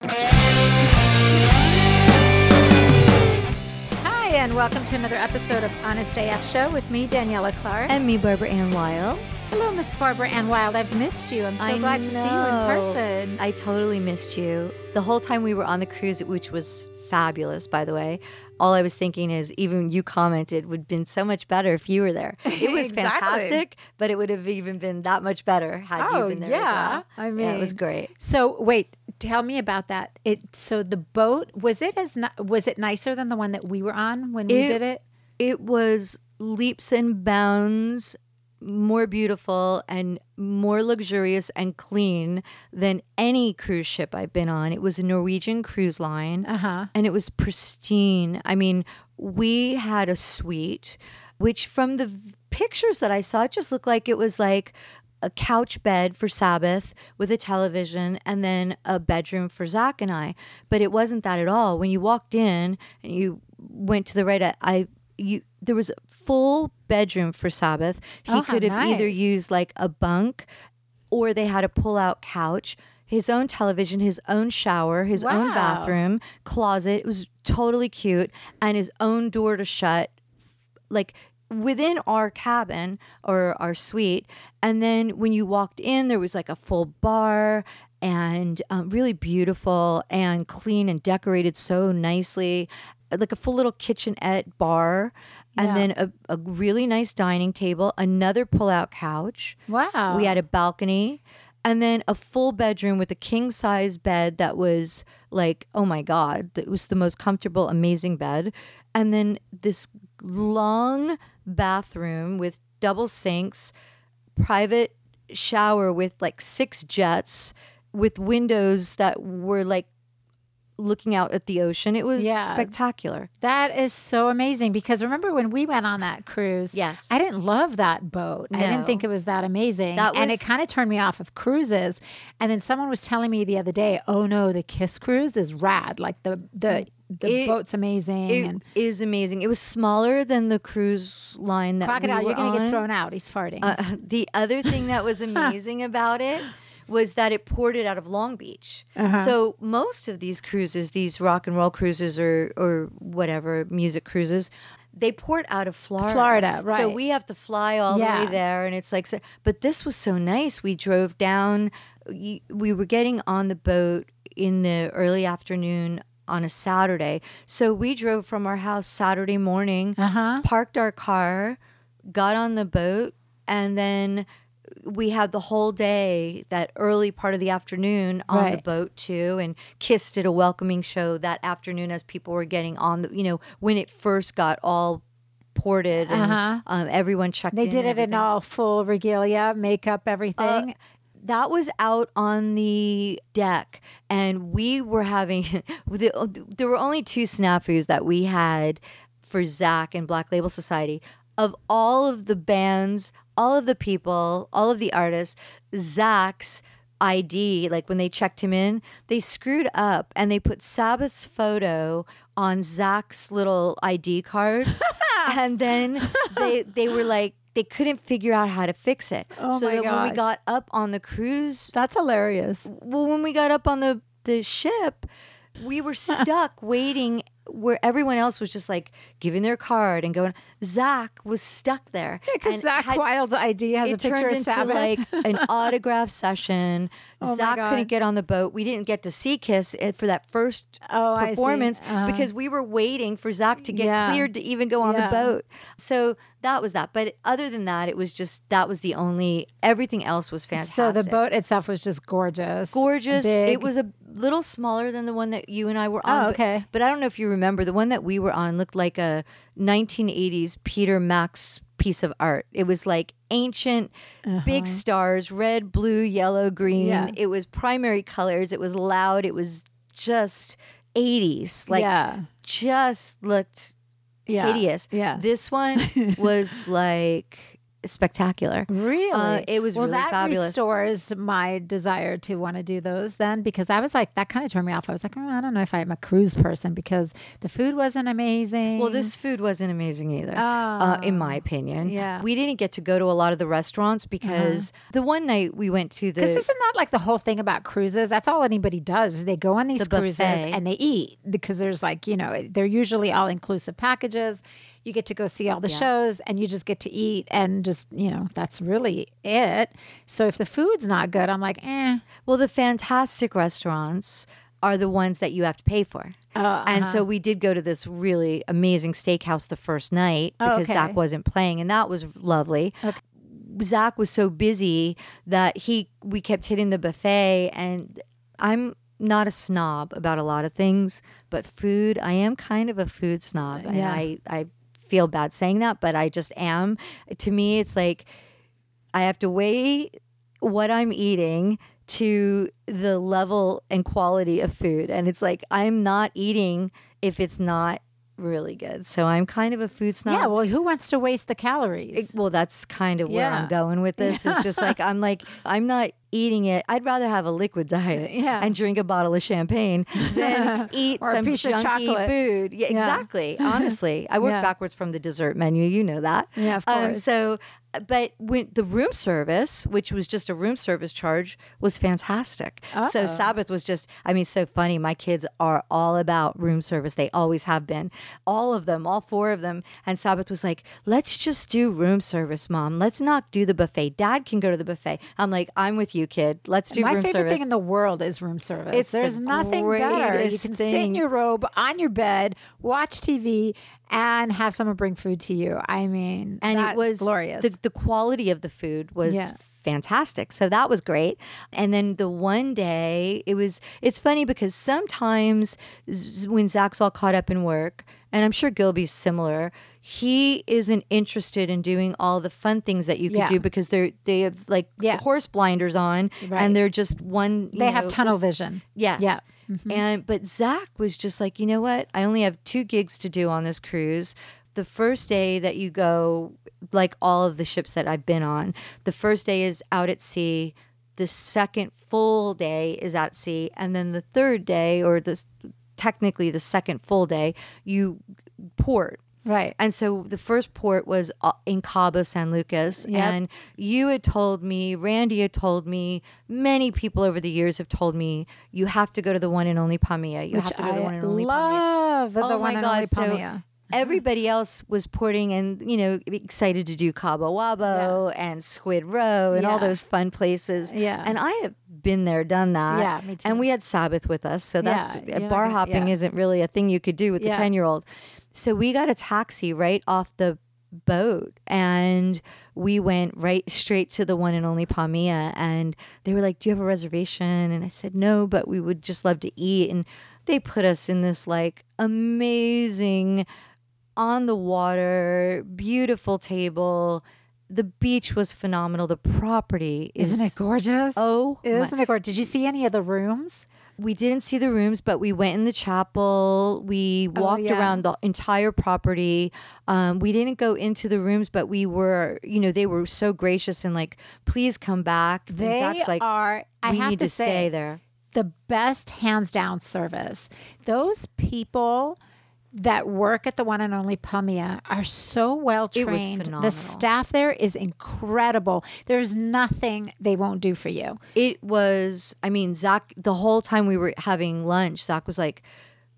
Hi, and welcome to another episode of Honest AF Show with me, Daniela Clarke. And me, Barbaranne Wylde. Hello, Miss Barbaranne Wylde. I've missed you. I'm so I glad to see you in know. person. I totally missed you. The whole time we were on the cruise, which was fabulous, by the way. All I was thinking is, even you commented, would have been so much better if you were there. It was Exactly. fantastic, but it would have even been that much better had Oh, you been there yeah. as well. I yeah, it was great. so wait, tell me about that. It so the boat was it as was it nicer than the one that we were on when we did it? It was leaps and bounds more beautiful and more luxurious and clean than any cruise ship I've been on. It was a Norwegian cruise line Uh-huh. and it was pristine. I mean, we had a suite, which from the v- pictures that I saw, it just looked like it was like a couch bed for Sabbath with a television and then a bedroom for Zakk and I. But it wasn't that at all. When you walked in and you went to the right, I, I you there was a full bedroom for Sabbath. He Oh, could have either used like a bunk or they had a pull-out couch. His own television, his own shower, his own bathroom, closet. It was totally cute, and his own door to shut like within our cabin or our suite. And then when you walked in, there was like a full bar and um, really beautiful and clean and decorated so nicely. Like a full little kitchenette bar, and Yeah. then a, a really nice dining table, another pull out couch. Wow. We had a balcony and then a full bedroom with a king size bed that was like, oh my God, it was the most comfortable, amazing bed. And then this long bathroom with double sinks, private shower with like six jets, with windows that were like looking out at the ocean. It was Yeah. spectacular. That is so amazing because remember when we went on that cruise? Yes. I didn't love that boat. I didn't think it was that amazing. That and it kind of turned me off of cruises. And then someone was telling me the other day, oh no, the Kiss cruise is rad. Like the the the It- boat's amazing. It and is amazing. It was smaller than the cruise line that crocodile, we were you're gonna on. get thrown out. He's farting. Uh, the other thing that was amazing about it was that it ported out of Long Beach. Uh-huh. So most of these cruises, these rock and roll cruises or or whatever music cruises, they port out of Florida. Florida, right. So we have to fly all Yeah. the way there, and it's like. so- But this was so nice. We drove down. We were getting on the boat in the early afternoon on a Saturday. So we drove from our house Saturday morning, Uh-huh. parked our car, got on the boat, and then we had the whole day, that early part of the afternoon on the boat too, and Kiss did a welcoming show that afternoon as people were getting on the, you know, when it first got all ported and Uh-huh. um, everyone checked they did it in all full regalia, makeup, everything. that was out on the deck and we were having the- there were only two snafus that we had for zakk and black label society of all of the bands all of the people all of the artists zakk's id like when they checked him in they screwed up and they put sabbath's photo on zakk's little id card. And then they they were like they couldn't figure out how to fix it. Oh so my that when we got up on the cruise That's hilarious. well when we got up on the the ship we were stuck waiting where everyone else was just like giving their card and going zakk was stuck there Because and Zakk had- Wylde's ID has a it picture turned of into Sabbath. like an autograph session. Oh Zakk couldn't get on the boat. We didn't get to see Kiss eh, for that first Oh, performance Uh-huh. because we were waiting for Zakk to get Yeah. cleared to even go on Yeah. the boat. So that was that. But other than that, it was just that was the only. Everything else was fantastic. so the boat itself was just gorgeous. gorgeous. Big. It was a little smaller than the one that you and I were on. Oh, okay. But, I don't know if you remember the one that we were on looked like a 1980s Peter Max piece of art. It was like ancient, big stars, red, blue, yellow, green. Uh-huh. Yeah. It was primary colors. It was loud. It was just 80s. Like Yeah. just looked Yeah. hideous. Yeah. This one was like spectacular. Really? Uh, it was well, really that fabulous. restores my desire to want to do those then because I was like, that kind of turned me off. I was like, oh, I don't know if I'm a cruise person because the food wasn't amazing. Well, this food wasn't amazing either, uh, in my opinion. Yeah. Uh-huh. We didn't get to go to a lot of the restaurants because the one night we went to the. Because isn't that like the whole thing about cruises? That's all anybody does is they go on these The cruises buffet. and they eat because there's like, you know, they're usually all inclusive packages. You get to go see all the shows and you just get to eat and just, you know, that's really it. So if the food's not good, I'm like, eh. Well, the fantastic restaurants are the ones that you have to pay for. Oh, And so we did go to this really amazing steakhouse the first night because okay. Zakk wasn't playing, and that was lovely. Zakk was so busy that he we kept hitting the buffet, and I'm not a snob about a lot of things, but food, I am kind of a food snob, and Yeah. I I feel bad saying that, but I just am. To me, it's like I have to weigh what I'm eating to the level and quality of food. And it's like I'm not eating if it's not really good. So I'm kind of a food snob. Yeah, well, who wants to waste the calories? It- well, that's kind of where Yeah. I'm going with this. It's just like I'm like I'm not eating it. I'd rather have a liquid diet Yeah. and drink a bottle of champagne than eat some junky chocolate. food. Yeah, Yeah. exactly. Honestly, I work Yeah. backwards from the dessert menu. You know that. Yeah, of Um, course. so, but when the room service, which was just a room service charge, was fantastic. So Sabbath was just, I mean, so funny. My kids are all about room service. They always have been. All of them, all four of them. And Sabbath was like, let's just do room service, mom. Let's not do the buffet. Dad can go to the buffet. I'm like, I'm with you, kid. Let's do My room favorite service. thing in the world is room service. It's the There's nothing better. You can sit in thing. your robe on your bed, watch TV, and have someone bring food to you. I mean, and it was glorious. The, the quality of the food was Yeah. fantastic. So that was great. And then the one day, it was. It's funny because sometimes when Zakk's all caught up in work, and I'm sure Gilby's similar, he isn't interested in doing all the fun things that you could Yeah. do because they're they have like Yeah. horse blinders on Right. and they're just one. they have tunnel vision. Yes. Yeah. Mm-hmm. And but Zakk was just like, you know what? I only have two gigs to do on this cruise. The first day that you go, like all of the ships that I've been on, the first day is out at sea. The second full day is at sea, and then the third day, or the technically the second full day, you port. Right. And so the first port was uh, in Cabo San Lucas. Yep. And you had told me, Randy had told me, many people over the years have told me, you have to go to the one and only Palmilla. You Which have to go to the one and only Palmilla. love. The Oh one my God. So everybody else was porting and, you know, excited to do Cabo Wabo and Squid Roe and all those fun places. Yeah. And I have been there, done that. Yeah, me too. And we had Sabbath with us. So that's Yeah, yeah, bar hopping yeah. isn't really a thing you could do with the 10 year old. So we got a taxi right off the boat and we went right straight to the one and only Palmilla and they were like do you have a reservation and I said no but we would just love to eat and they put us in this like amazing on the water beautiful table the beach was phenomenal the property is Isn't it gorgeous? Oh, my- Isn't it gorgeous? Did you see any of the rooms? We didn't see the rooms, but we went in the chapel. We walked Oh, yeah. around the entire property. Um, we didn't go into the rooms, but we were, you know, they were so gracious and like, please come back. They like, are. I we have need to, to, say, stay there. the best hands down service. Those people that work at the one and only Palmilla are so well trained. The staff there is incredible. There's nothing they won't do for you. It was, I mean, Zakk, the whole time we were having lunch, Zakk was like,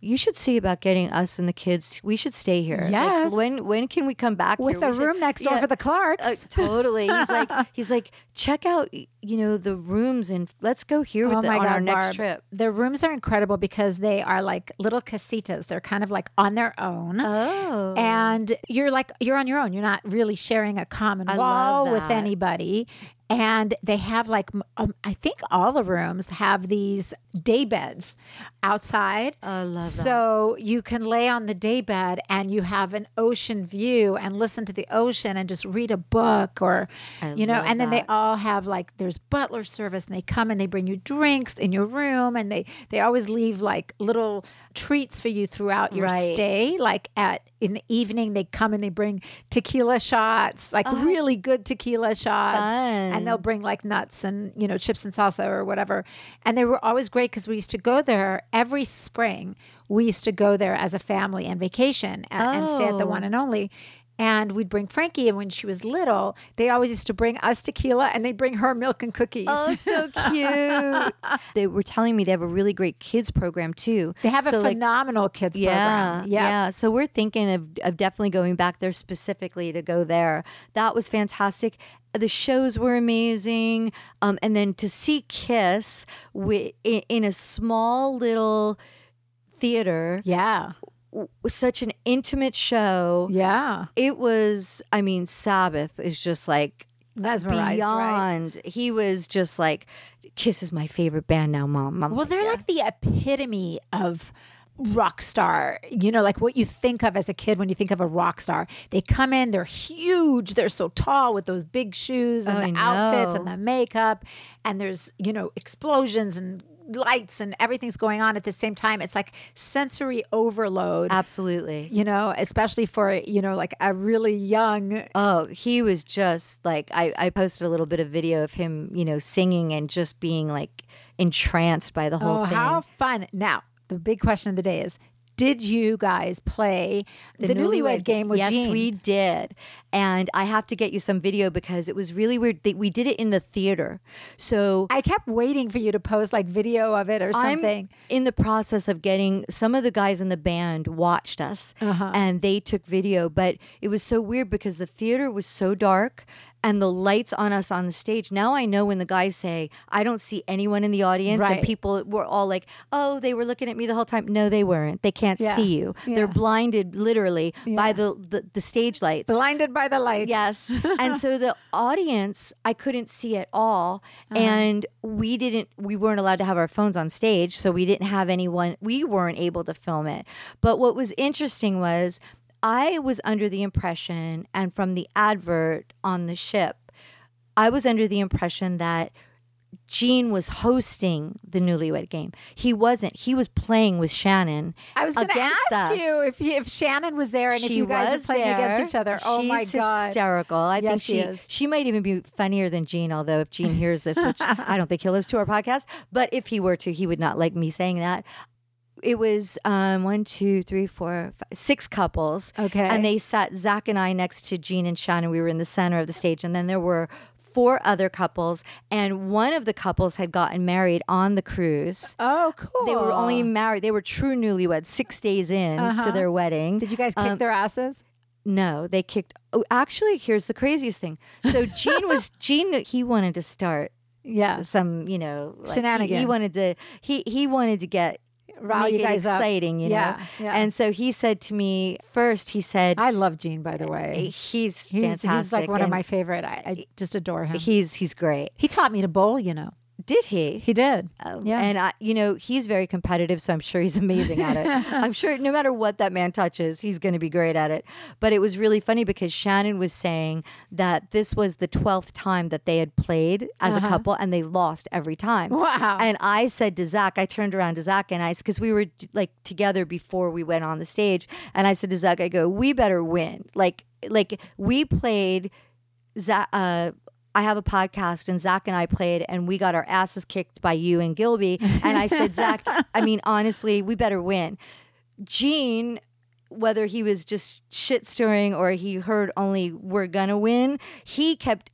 you should see about getting us and the kids. We should stay here. Like, Yes. when when can we come back With here? the We should- room next door Yeah. for the Clarkes. Uh, totally. He's like, he's like, check out, you know, the rooms and let's go here with Oh the, on God, our next Barb. trip. The rooms are incredible because they are like little casitas. They're kind of like on their own. Oh. And you're like, you're on your own. You're not really sharing a common I wall with anybody. and they have like um, I think all the rooms have these day beds outside. I love that. So you can lay on the day bed and you have an ocean view and listen to the ocean and just read a book or you know and then they all have like there's butler service and they come and they bring you drinks in your room and they they always leave like little treats for you throughout your Right. stay like at in the evening they come and they bring tequila shots like oh, really good tequila shots Fun. and they'll bring like nuts and you know chips and salsa or whatever and they were always great because we used to go there every spring we used to go there as a family and vacation a- and stay at the Oh. one and only and we'd bring Frankie, and when she was little, they always used to bring us tequila, and they'd bring her milk and cookies. Oh, so cute. they were telling me they have a really great kids program too. they have a So, like, phenomenal kids yeah, program. Yeah, Yeah. So we're thinking of, of definitely going back there specifically to go there. That was fantastic. The shows were amazing. Um, and then to see Kiss wi- in, in a small little theater, yeah, w- such an intimate show. yeah. It was, I mean, Sabbath is just like Mesmerized, right? beyond. He was just like, Kiss is my favorite band now, mom. I'm Well, they're like the epitome of rock star. You know, like what you think of as a kid when you think of a rock star. They come in, they're huge, they're so tall with those big shoes and I the outfits and the makeup, and there's, you know, explosions and lights and everything's going on at the same time. It's like sensory overload. absolutely. You know, especially for, you know, like a really young Oh, he was just like I, I posted a little bit of video of him, you know, singing and just being like entranced by the whole Oh, thing. how fun. Now, the big question of the day is did you guys play the, newlywed, game with yes, Gene? we did. And I have to get you some video because it was really weird. We did it in the theater. So I kept waiting for you to post like video of it or something. I'm in the process of getting some of the guys in the band watched us Uh-huh. and they took video, but it was so weird because the theater was so dark and the lights on us on the stage. Now I know when the guys say, I don't see anyone in the audience, Right. and people were all like, oh, they were looking at me the whole time. No, they weren't. They can't Yeah. see you. Yeah. They're blinded literally by the, the, the stage lights. Blinded by the light. Yes. and so the audience I couldn't see at all. Uh-huh. And we didn't we weren't allowed to have our phones on stage, so we didn't have anyone we weren't able to film it. But what was interesting was I was under the impression and from the advert on the ship, I was under the impression that Gene was hosting the newlywed game. He wasn't. He was playing with Shannon. I was going to ask us. you if if Shannon was there and if you guys were playing against each other. Oh my God. She's hysterical. I Yes, think she she is. she might even be funnier than Gene. Although if Gene hears this, which I don't think he'll listen to our podcast, but if he were to, he would not like me saying that. It was um, one, two, three, four, five, six couples. Okay. and they sat Zakk and I next to Gene and Shannon. We were in the center of the stage, and then there were four other couples, and one of the couples had gotten married on the cruise. Oh, cool. They were only married. They were true newlyweds, six days in to their wedding. Uh-huh. Did you guys kick Um, their asses? no, they kicked. Oh, actually, here's the craziest thing. So Gene was Gene. He wanted to start Yeah. some, you know, like, he- He, wanted to. He he wanted to get Rile make you guys up. exciting, you Yeah, know. yeah. And so he said to me first. He said, I love Gene, by the way. Eh, "He's He's, fantastic. he's like one of my favorite. I, I just adore him. He's he's great. He taught me to bowl, you know. Did he? He did. Oh, yeah. And I, you know, he's very competitive, so I'm sure he's amazing at it. I'm sure no matter what that man touches, he's going to be great at it. But it was really funny because Shannon was saying that this was the 12th time that they had played as a couple and they lost every time. Uh-huh. Wow. And I said to Zakk, I turned around to Zakk and I, because we were like together before we went on the stage. And I said to Zakk, I go, we better win. Like, like we played Zakk, uh, I have a podcast and Zakk and I played and we got our asses kicked by you and Gilby. And I said, Zakk, I mean, honestly, we better win. Gene, whether he was just shit stirring or he heard only we're gonna win, he kept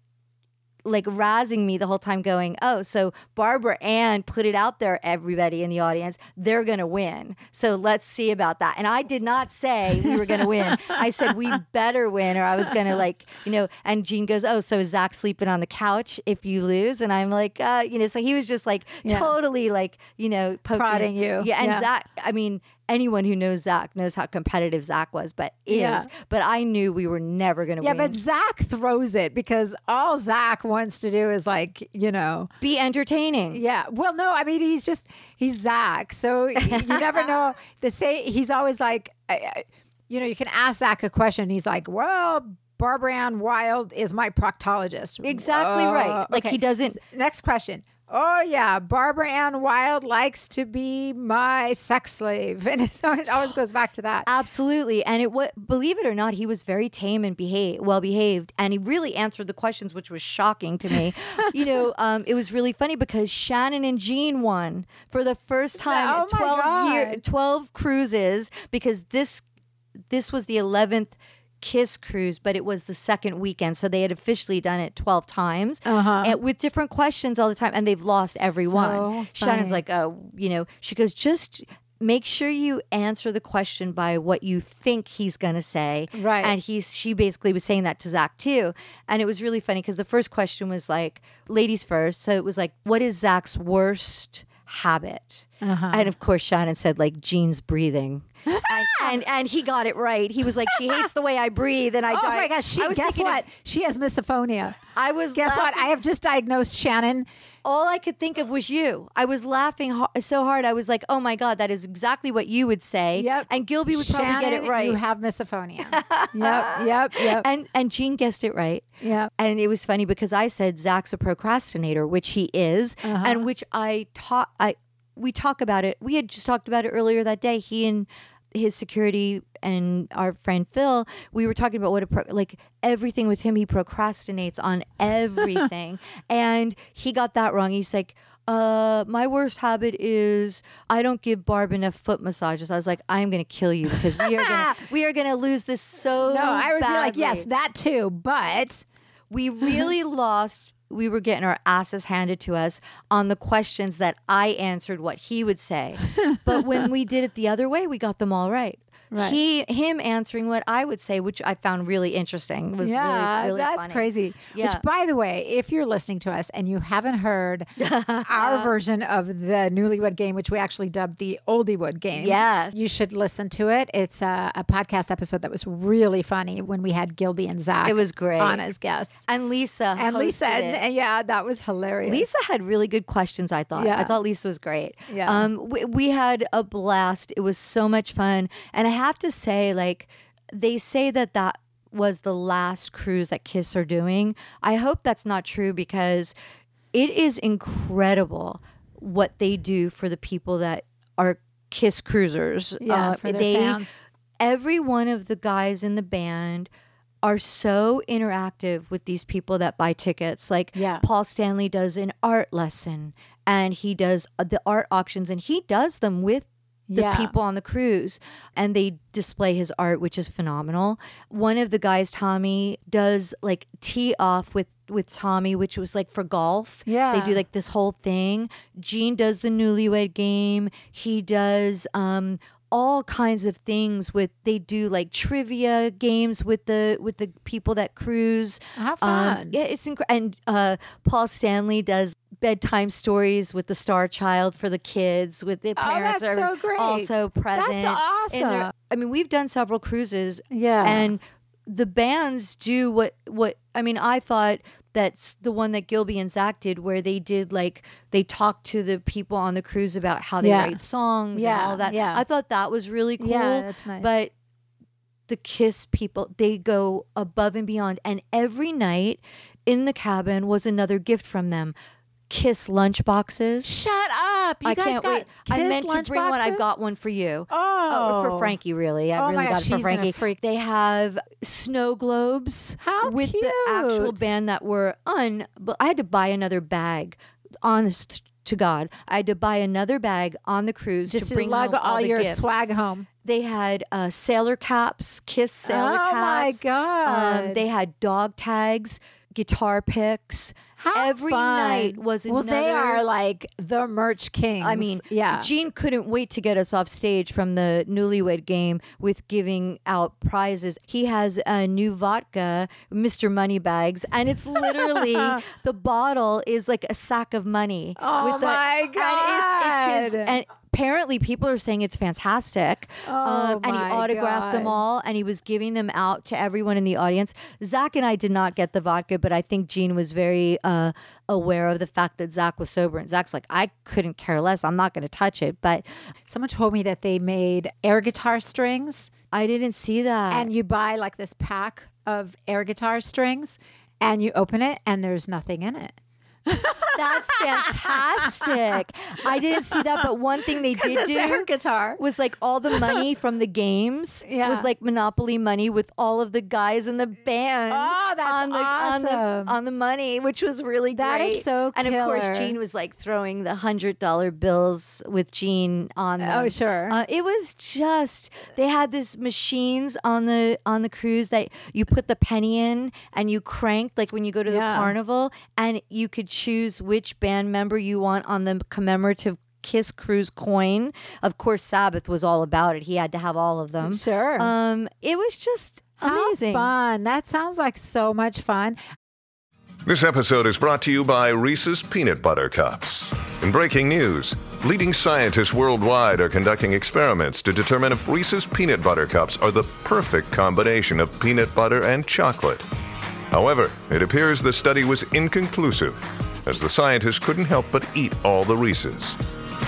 like razzing me the whole time going oh so barbaranne put it out there everybody in the audience they're gonna win so let's see about that and i did not say we were gonna win i said we better win or i was gonna like you know and gene goes oh so is zakk sleeping on the couch if you lose and i'm like uh you know so he was just like Yeah. totally like you know poking, Prodding you. yeah and Yeah. zakk i mean anyone who knows Zakk knows how competitive Zakk was, but is. Yeah. But I knew we were never going to Yeah, win. Yeah, but Zakk throws it because all Zakk wants to do is like, you know, Be entertaining. yeah. Well, no, I mean he's just he's Zakk, so you never know. The say he's always like, I, I, you know, you can ask Zakk a question. He's like, well. Barbaranne Wylde is my proctologist. Exactly Oh, right. Like, he doesn't- Next question. Oh yeah, Barbaranne Wylde likes to be my sex slave, and so it always goes back to that. Absolutely. And it what believe it or not, he was very tame and behave well behaved and he really answered the questions, which was shocking to me. you know, um, it was really funny because Shannon and Gene won for the first time Oh in twelve year twelve cruises because this this was the eleventh Kiss cruise, but it was the second weekend, so they had officially done it twelve times, uh-huh. and with different questions all the time, and they've lost every So one. Shannon's like, oh, you know, she goes, just make sure you answer the question by what you think he's gonna say, Right. And he's she basically was saying that to Zakk too, and it was really funny because the first question was like, ladies first, so it was like, what is Zakk's worst habit? Uh-huh. And of course, Shannon said like Gene's breathing. and, and and he got it right. He was like, she hates the way I breathe, and I. Oh die. my gosh! She I was guess thinking of- what? she has misophonia. I was Guess what? I have just diagnosed Shannon. all I could think of was you. I was laughing ho- so hard. I was like, "Oh my god, that is exactly what you would say." Yep. And Gilby would probably get it right. You have misophonia. yep. Yep. Yep. and and Gene guessed it right. Yep. And it was funny because I said Zakk's a procrastinator, which he is, Uh-huh. and which I taught. I we talk about it. We had just talked about it earlier that day. He and his security and our friend Phil, we were talking about what a pro- like everything with him. He procrastinates on everything, and he got that wrong. He's like. Uh, my worst habit is I don't give Barb enough foot massages. I was like, I'm gonna kill you because we are gonna we are gonna lose this so. no, I would be like, yes, that too, but we really lost we were getting our asses handed to us on the questions that I answered what he would say. But when we did it the other way, we got them all right. Right. He him answering what I would say, which I found really interesting. Was yeah, really, really that's funny. crazy. Yeah. Which, by the way, if you're listening to us and you haven't heard our version of the Newlywed Game, which we actually dubbed the Oldiewood Game, Yes. you should listen to it. It's a, a podcast episode that was really funny when we had Gilby and Zakk. It was great. on as guests. And Lisa And Lisa, and, yeah, that was hilarious. Lisa had really good questions. I thought. Yeah. I thought Lisa was great. Yeah. Um, we, we had a blast. It was so much fun, and I have to say, like, they say that that was the last cruise that Kiss are doing. I hope that's not true because it is incredible what they do for the people that are Kiss cruisers. Yeah, Uh, for their they, fans. Every one of the guys in the band are so interactive with these people that buy tickets. Like Yeah. Paul Stanley does an art lesson and he does uh, the art auctions and he does them with the Yeah. people on the cruise and they display his art which is phenomenal. One of the guys Tommy does like tee off with with Tommy which was like for golf. Yeah. They do like this whole thing. Gene does the newlywed game. He does um all kinds of things with they do like trivia games with the with the people that cruise. How Um, fun. yeah, it's incredible. And uh, Paul Stanley does bedtime stories with the Star Child for the kids. With the Oh, parents that's are so also present. their- awesome. I mean, we've done several cruises. Yeah. and the bands do what what I mean. I thought that's the one that Gilby and Zakk did, where they did like they talked to the people on the cruise about how they Yeah. write songs Yeah, and all that. yeah. I thought that was really cool. Yeah, that's nice. But the Kiss people, they go above and beyond. And every night in the cabin was another gift from them. Kiss lunch boxes. Shut up! You I guys can't got wait. I meant to bring one. I got one for you. Oh. for Frankie, really. I Oh really my got gosh, it for Frankie. freak. They have snow globes How with the actual band that were un. But I had to buy another bag. Honest to God, I had to buy another bag on the cruise just to to lug all the your gifts. swag home. They had uh, sailor caps, Kiss sailor caps. Oh my. God. Um, they had dog tags, guitar picks. How Every fun. night was well. another. They are like the merch kings. I mean, yeah. Gene couldn't wait to get us off stage from the newlywed game with giving out prizes. He has a new vodka, Mr. Moneybags, and it's literally the bottle is like a sack of money. Oh with the, my And it's, it's his God. and apparently people are saying it's fantastic. Oh, and he autographed them all and he was giving them out to everyone in the audience. Zakk and I did not get the vodka, but I think Gene was very uh, aware of the fact that Zakk was sober. And Zakk's like, I couldn't care less. I'm not going to touch it. But Someone told me that they made air guitar strings I didn't see that. and you buy like this pack of air guitar strings and you open it and there's nothing in it. That's fantastic. I didn't see that, but one thing they did do guitar. was like all the money from the games Yeah. was like Monopoly money with all of the guys in the band Oh, that's on the on the awesome. on the money, which was really That is great. so And of course. Gene was like throwing the hundred dollar bills with Gene on them. Oh, sure. Uh, it was just they had this machines on the on the cruise that you put the penny in and you cranked like when you go to the Yeah. carnival and you could choose which band member you want on the commemorative Kiss Cruise coin. Of course, Sabbath was all about it. He had to have all of them. Sure. Um, it was just How amazing. fun. That sounds like so much fun. This episode is brought to you by Reese's Peanut Butter Cups. In breaking news, leading scientists worldwide are conducting experiments to determine if Reese's Peanut Butter Cups are the perfect combination of peanut butter and chocolate. However, it appears the study was inconclusive, as the scientists couldn't help but eat all the Reese's.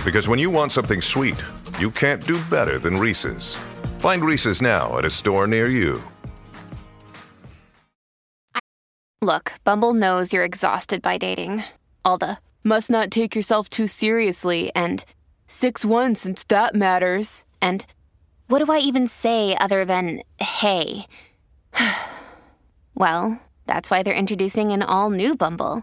Because when you want something sweet, you can't do better than Reese's. Find Reese's now at a store near you. Look, Bumble knows you're exhausted by dating. All the must not take yourself too seriously and 6 1 since that matters. And what do I even say other than hey? well, that's why they're introducing an all new Bumble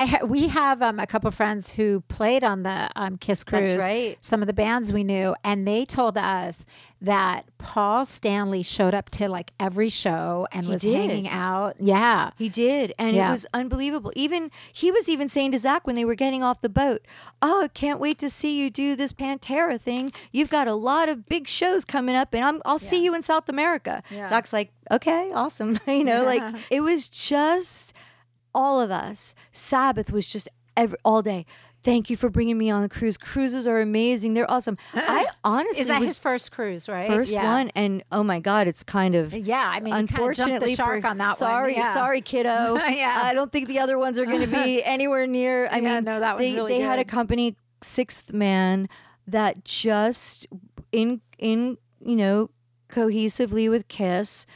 I ha- we have um, a couple friends who played on the um, Kiss That's Cruise. right. Some of the bands we knew, and they told us that Paul Stanley showed up to like every show and He was did. hanging out. Yeah. He did, and Yeah. it was unbelievable. Even he was even saying to Zakk when they were getting off the boat, "Oh, can't wait to see you do this Pantera thing. You've got a lot of big shows coming up, and I'm, I'll see you in South America." Zakk's like, "Okay, awesome." you know, like it was just all of us. Sabbath was just every, all day. Thank you for bringing me on the cruise. Cruises are amazing. They're awesome. I honestly Is that was his first cruise, right? first Yeah. one, and oh my god, it's kind of Yeah, I mean, he kinda jumped the unfortunately shark for- on that one. sorry, Yeah. sorry, kiddo. Yeah. I don't think the other ones are going to be anywhere near. I Yeah, mean, no, that was they really they had a company, Sixth Man, that just in in you know cohesively with Kiss,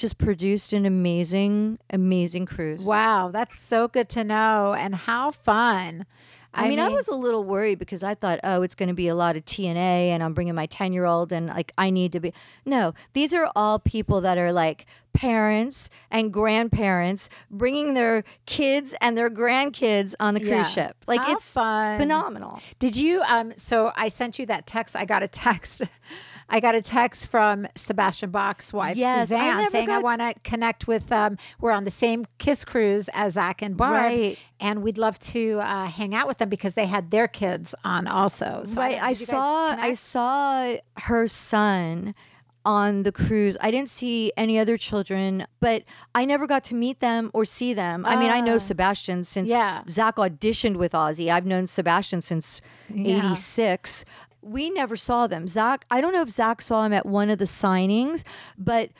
just produced an amazing, amazing cruise. Wow, that's so good to know. And how fun. I, mean, I was a little worried because I thought, oh, it's going to be a lot of TNA, and I'm bringing my 10 year old, and like I need to be. No, these are all people that are like parents and grandparents bringing their kids and their grandkids on the cruise Yeah. ship. Like How it's fun. phenomenal. Did you um so I sent you that text. I got a text. I got a text from Sebastian Bach's wife, Yes, Suzanne, never saying I want to connect with um we're on the same Kiss cruise as Zakk and Barb. Right. And we'd love to uh, hang out with them because they had their kids on also. So right. I guys saw I saw her son on the cruise. I didn't see any other children, but I never got to meet them or see them. I mean, I know Sebastian since Ah. Yeah. Zakk auditioned with Ozzy. I've known Sebastian since Yeah. 86. We never saw them. Zakk, I don't know if Zakk saw him at one of the signings, but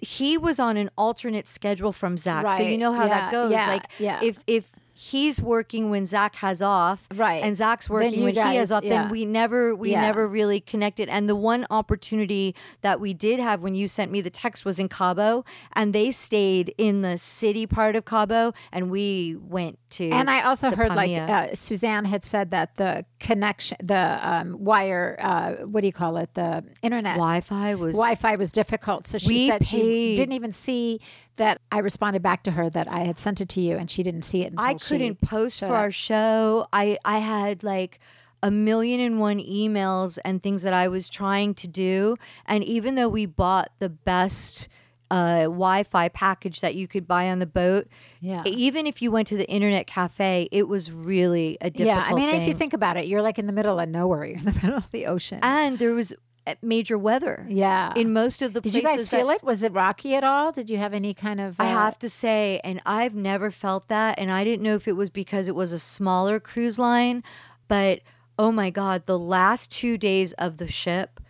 he was on an alternate schedule from Zakk. So you know how Yeah, that goes. yeah, like yeah. if if he's working when Zakk has off, Right. and Zakk's working when he guys- has off, then we never we never really connected. And the one opportunity that we did have when you sent me the text was in Cabo, and they stayed in the city part of Cabo, and we went to. And I also heard like uh, Suzanne had said that the connection, the um, wire, uh, what do you call it, the internet Wi-Fi was Wi-Fi was difficult. So she said she didn't even see that I responded back to her that I had sent it to you, and she didn't see it. Until I couldn't post for up. our show. I I had like a million and one emails and things that I was trying to do, and even though we bought the best uh, Wi-Fi package that you could buy on the boat, Yeah. even if you went to the internet cafe, it was really a difficult. Yeah, I mean, if you think about it, you're like in the middle of nowhere. You're in the middle of the ocean. and there was major weather. Yeah. In most of the Did places you guys that- feel it? Was it rocky at all? Did you have any kind of? I uh, have to say, and I've never felt that, and I didn't know if it was because it was a smaller cruise line, but oh my god, the last two days of the ship,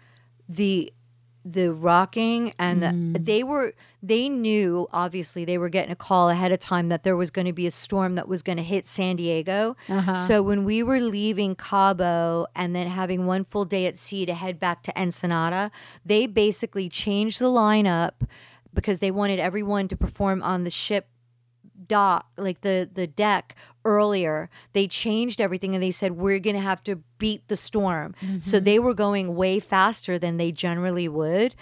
the the rocking and the Mm. they were they knew obviously they were getting a call ahead of time that there was going to be a storm that was going to hit San Diego. Uh-huh. So when we were leaving Cabo and then having one full day at sea to head back to Ensenada, they basically changed the lineup because they wanted everyone to perform on the ship dock like the the deck earlier they changed everything and they said we're going to have to beat the storm so Mm-hmm. they were going way faster than they generally would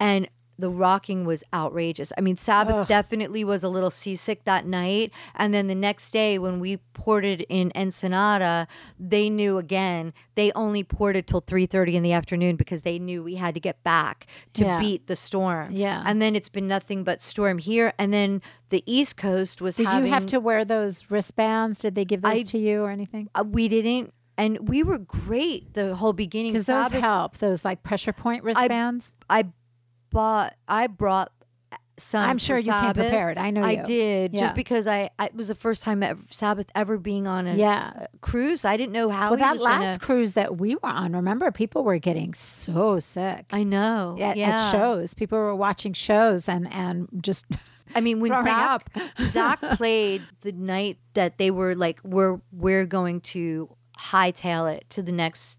and the rocking was outrageous. I mean, Sabbath definitely was a little seasick that night. And then the next day, when we ported in Ensenada, they knew again they only ported till three thirty in the afternoon because they knew we had to get back to Yeah. beat the storm. Yeah. and then it's been nothing but storm here. And then the East Coast was. Did having, you have to wear those wristbands? Did they give those I- to you or anything? Uh, we didn't, and we were great the whole beginning. Because those help. Those like pressure point wristbands. I bought. I brought some. I'm sure you came Sabbath. prepared. I know I you. did Yeah. just because I, I it was the first time ever, Sabbath ever being on a, Yeah. cruise. I didn't know how well, that last gonna. cruise that we were on, remember, people were getting so sick. I know. at, yeah. at shows, people were watching shows and and just I mean, when Zakk up. Zakk played the night that they were like, we're we're going to hightail it to the next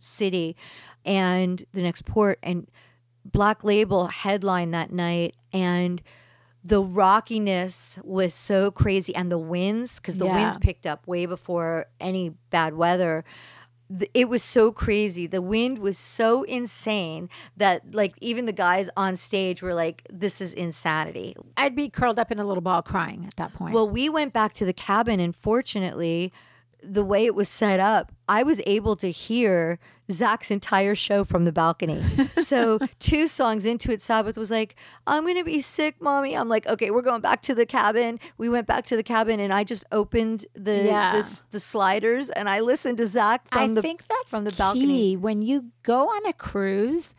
city and the next port, and Black Label headline that night, and the rockiness was so crazy, and the winds because the Yeah. winds picked up way before any bad weather. It was so crazy. The wind was so insane that, like, even the guys on stage were like, "This is insanity." I'd be curled up in a little ball crying at that point. Well, we went back to the cabin, and fortunately, the way it was set up, I was able to hear Zakk's entire show from the balcony. so, two songs into it, Sabbath was like, I'm going to be sick, mommy. I'm like, okay, we're going back to the cabin. We went back to the cabin, and I just opened the Yeah. the, the sliders and I listened to Zakk from I the think that's from the key. balcony. When you go on a cruise,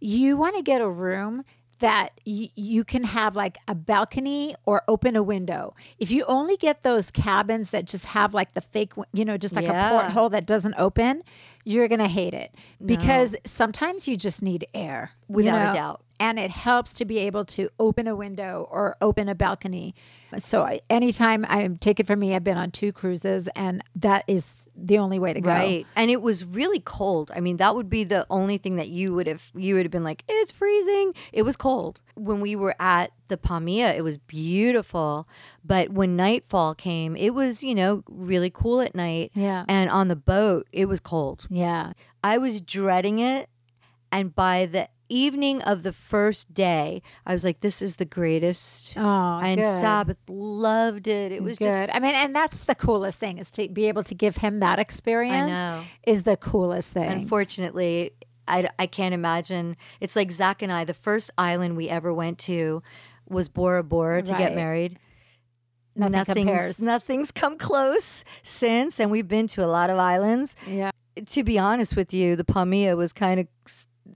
you want to get a room that y- you can have like a balcony or open a window. If you only get those cabins that just have like the fake, you know, just like Yeah. a porthole that doesn't open, you're going to hate it because sometimes you just need air. you Without a doubt. And it helps to be able to open a window or open a balcony. So I, anytime I'm, take it from me, I've been on two cruises and that is the only way to go. Right. And it was really cold. I mean, that would be the only thing that you would have you would have been like, it's freezing. It was cold. When we were at the Palmilla, it was beautiful. But when nightfall came, it was, you know, really cool at night. Yeah. And on the boat, it was cold. Yeah. I was dreading it. And by the evening of the first day, I was like, this is the greatest. Oh, and good. Sabbath loved it. It was good. just I mean, and that's the coolest thing is to be able to give him that experience. know. Is the coolest thing. Unfortunately, I, I can't imagine. It's like Zakk and I, the first island we ever went to was Bora Bora to get married. Nothing nothing's, compares. nothing's come close since, and we've been to a lot of islands. yeah. To be honest with you, the Palmilla was kind of.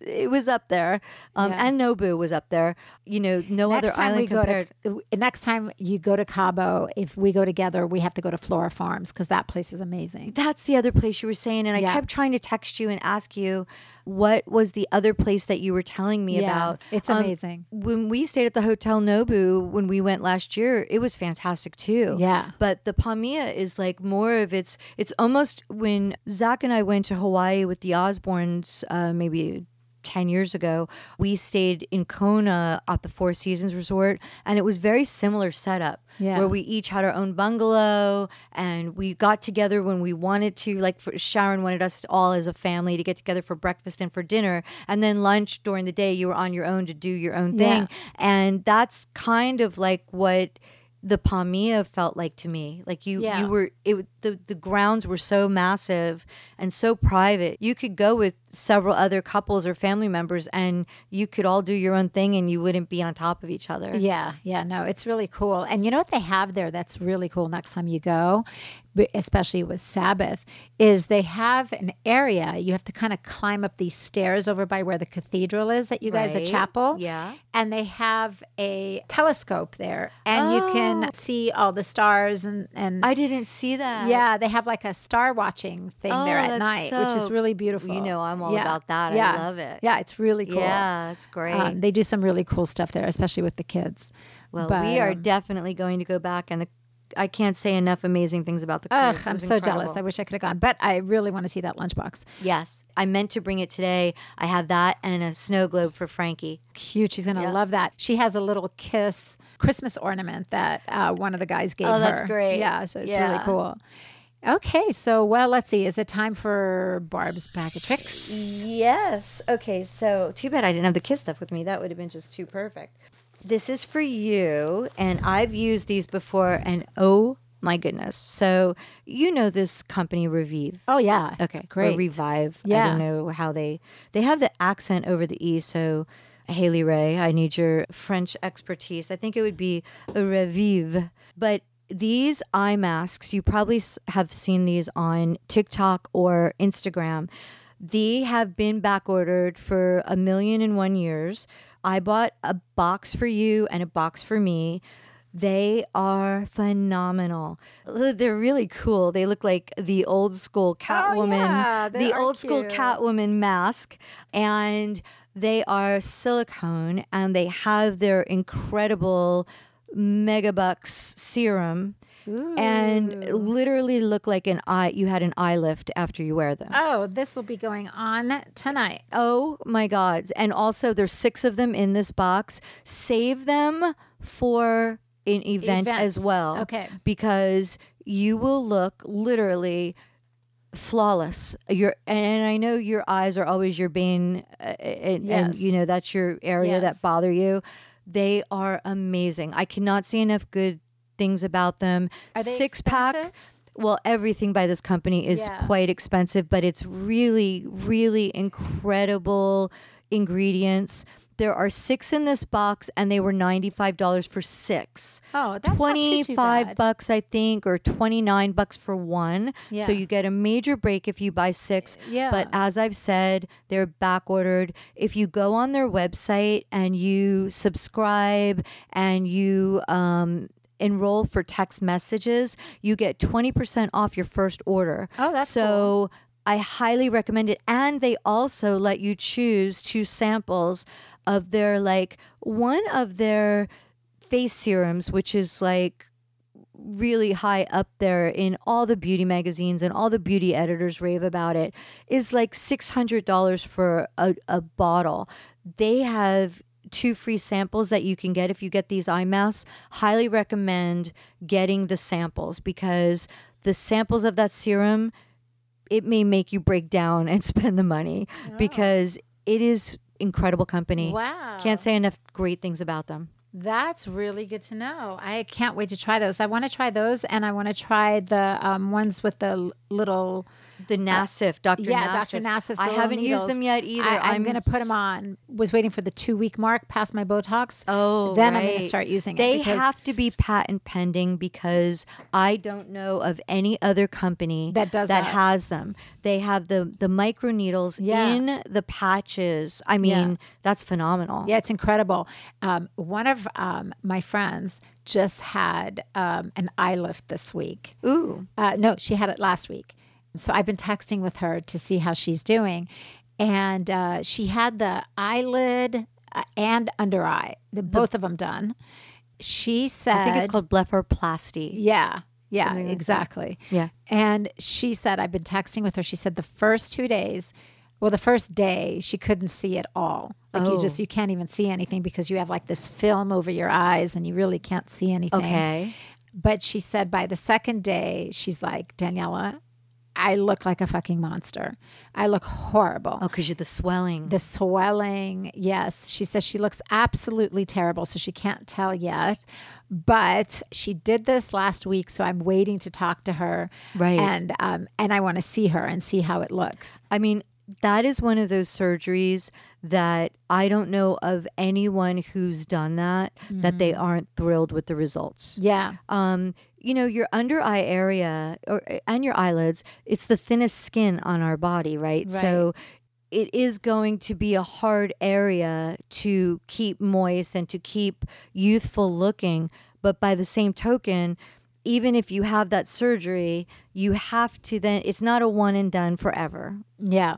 It was up there, um, Yeah. and Nobu was up there. You know, no Next other island compared. to next time you go to Cabo, if we go together, we have to go to Flora Farms because that place is amazing. That's the other place you were saying, and I kept trying to text you and ask you what was the other place that you were telling me Yeah, about. it's Um, amazing. when we stayed at the Hotel Nobu when we went last year, it was fantastic too. Yeah. But the Palmilla is like more of its. It's almost when Zakk and I went to Hawaii with the Osbournes, uh, maybe. 10 years ago, we stayed in Kona at the Four Seasons Resort, and it was very similar setup Yeah. where we each had our own bungalow and we got together when we wanted to. Like for, Sharon wanted us all as a family to get together for breakfast and for dinner, and then lunch during the day, you were on your own to do your own thing. Yeah. And that's kind of like what the Palmilla felt like to me. Like you, Yeah. you were it. The the grounds were so massive and so private. You could go with several other couples or family members and you could all do your own thing and you wouldn't be on top of each other. Yeah, yeah, no, it's really cool. And you know what they have there that's really cool next time you go, especially with Sabbath, is they have an area you have to kind of climb up these stairs over by where the cathedral is that you guys, the chapel. Yeah. And they have a telescope there and you can oh. see all the stars and, and I didn't see that. yeah, they have like a star watching thing there Oh, at that's night, which is really beautiful. You know, I'm all Yeah, about that. Yeah. I love it. Yeah, it's really cool. Yeah, it's great. Um, they do some really cool stuff there, especially with the kids. well, but, we are um, definitely going to go back and the I can't say enough amazing things about the cruise. Ugh, I'm so jealous. I wish I could have gone, but I really want to see that lunchbox. Yes, I meant to bring it today. I have that and a snow globe for Frankie. Cute. She's gonna Yeah. love that. She has a little kiss Christmas ornament that uh, one of the guys gave her. Oh, that's great. Yeah, so it's really cool. Okay, so well, let's see. Is it time for Barb's bag of tricks? Yes. Okay, so too bad I didn't have the kiss stuff with me. That would have been just too perfect. This is for you, and I've used these before, and oh my goodness. So you know this company Revive. Oh yeah, it's Okay, great. Or revive. I don't know how they they have the accent over the e. So Haley Ray, I need your French expertise. I think it would be a revive, but. These eye masks, you probably have seen these on TikTok or Instagram. They have been back ordered for a million and one years. I bought a box for you and a box for me. They are phenomenal. They're really cool. They look like the old school Catwoman, Oh, yeah, the old school cute. Catwoman mask, and they are silicone and they have their incredible Megabucks serum. And literally look like an eye. You had an eye lift after you wear them. Oh, this will be going on tonight. Oh my God. And also, there's six of them in this box. Save them for an event as well. Okay. Because you will look literally flawless. Your and I know your eyes are always your bane, uh, and, and you know that's your area Yes. that bother you. They are amazing. I cannot say enough good things about them. Are they Six pack. Well, everything by this company is Yeah. quite expensive, but it's really, really incredible ingredients. There are six in this box, and they were ninety-five dollars for six. Oh, that's not too, too Twenty-five bucks, I think, or twenty-nine bucks for one. Yeah. So you get a major break if you buy six. Yeah. But as I've said, they're back ordered. If you go on their website and you subscribe and you um, enroll for text messages, you get 20% off your first order. Oh, that's so I highly recommend it. And they also let you choose two samples of their, like, one of their face serums, which is like really high up there in all the beauty magazines and all the beauty editors rave about it is like $600 for a, a bottle. They have two free samples that you can get if you get these eye masks. Highly recommend getting the samples because the samples of that serum it may make you break down and spend the money oh. because it is incredible company Wow. can't say enough great things about them That's really good to know. I can't wait to try those. I want to try those, and I want to try the um, ones with the little. The Nassif, Dr. Yeah, Nassif's. Dr. Nassif's. I haven't used them yet either. I, am going to put them on. Was waiting for the two week mark past my Botox. Oh, then I'm going to start using They it. because have to be patent pending because I don't know of any other company That does that that. has them. They have the the micro needles Yeah. in the patches. I mean, that's phenomenal. Yeah, it's incredible. Um, one of um, my friends just had um, an eye lift this week. Ooh. Uh, no, she had it last week. So I've been texting with her to see how she's doing. And uh, she had the eyelid uh, and under eye, the, both of them done. She said, I think it's called blepharoplasty. Yeah. Yeah, like that. exactly. Yeah. And she said, I've been texting with her. She said the first two days, well, the first day, she couldn't see at all. Like you Oh. just, you can't even see anything because you have like this film over your eyes and you really can't see anything. Okay. But she said by the second day, she's like, Daniela, I look like a fucking monster. I look horrible. Oh, because you're the swelling. The swelling, yes. She says she looks absolutely terrible, so she can't tell yet. But she did this last week, so I'm waiting to talk to her. Right. And um, and I want to see her and see how it looks. I mean, that is one of those surgeries that I don't know of anyone who's done that that they aren't thrilled with the results. Yeah. Um, you know, your under eye area or eh, and your eyelids, it's the thinnest skin on our body, right? So it is going to be a hard area to keep moist and to keep youthful looking. But by the same token, even if you have that surgery, you have to then, it's not a one and done forever Yeah.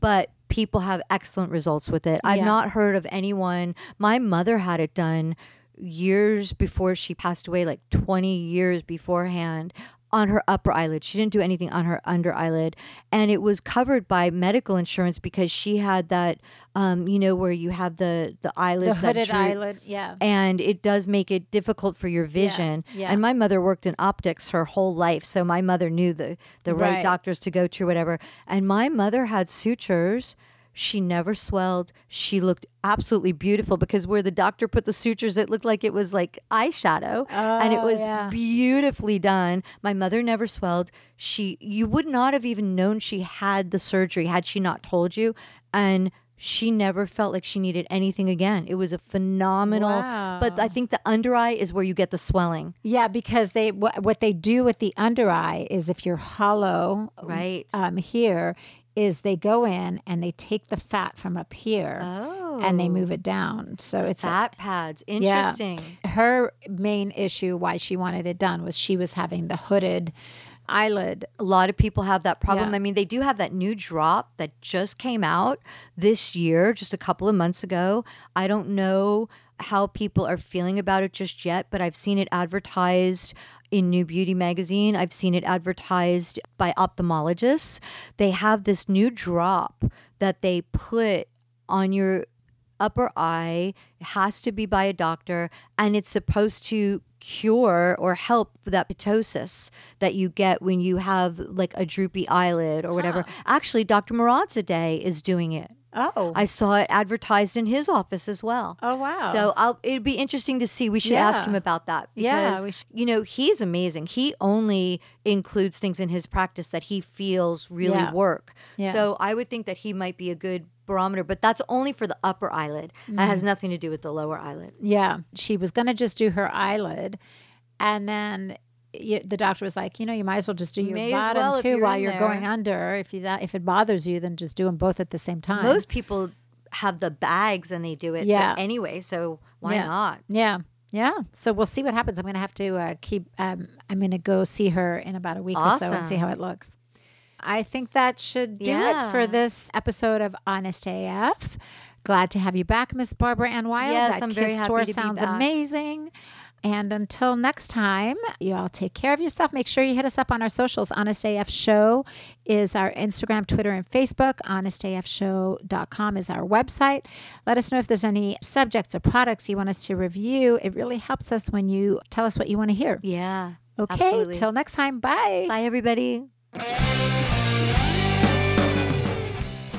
but people have excellent results with it. I've Yeah. not heard of anyone. My mother had it done years before she passed away, like 20 years beforehand. On her upper eyelid. She didn't do anything on her under eyelid. And it was covered by medical insurance because she had that, um, you know, where you have the, the The eyelids that hooded droop eyelid. Yeah. and it does make it difficult for your vision. yeah. And my mother worked in optics her whole life, so my mother knew the the right, Right. doctors to go to, whatever. And my mother had sutures. She never swelled. She looked absolutely beautiful because where the doctor put the sutures, it looked like it was like eyeshadow, and it Oh, was yeah. beautifully done. My mother never swelled. She, you would not have even known she had the surgery had she not told you, and. She never felt like she needed anything again. It was a phenomenal, Wow. but I think the under eye is where you get the swelling. Yeah, because they what, what they do with the under eye is if you're hollow, Right. um, here is they go in and they take the fat from up here and they move oh. it down. So it's a- Fat pads. yeah. Interesting. Her main issue why she wanted it done was she was having the hooded eyelid. A lot of people have that problem. Yeah. I mean, they do have that new drop that just came out this year, just a couple of months ago. I don't know how people are feeling about it just yet, but I've seen it advertised in New Beauty magazine. I've seen it advertised by ophthalmologists. They have this new drop that they put on your upper eye. It has to be by a doctor, and it's supposed to cure or help that ptosis that you get when you have like a droopy eyelid or whatever. Actually, Dr. Muradzadeh is doing it. Oh. I saw it advertised in his office as well. Oh, wow. So I'll, it'd be interesting to see. We should ask him about that Yeah, because we sh- you know he's amazing. He only includes things in his practice that he feels really Yeah. work. Yeah. So I would think that he might be a good barometer, but that's only for the upper eyelid. That Mm-hmm. has nothing to do with the lower eyelid. Yeah, she was going to just do her eyelid, and then y the doctor was like, you know, you might as well just do your May bottom well you're while you're there." going under. If you that if it bothers you, then just do them both at the same time. Most people have the bags and they do it. Yeah. So anyway, so why Yeah. not? Yeah. Yeah. So we'll see what happens. I'm going to have to uh, keep, um, I'm going to go see her in about a week or so and see how it looks. I think that should do it for this episode of Honest AF. Glad to have you back, Miss Barbaranne Wylde. Yes, that I'm very happy to be sounds back. amazing. And until next time, you all take care of yourself. Make sure you hit us up on our socials. Honest AF Show is our Instagram, Twitter, and Facebook. HonestAFShow.com is our website. Let us know if there's any subjects or products you want us to review. It really helps us when you tell us what you want to hear. Yeah. Okay, absolutely. till next time. Bye. Bye, everybody.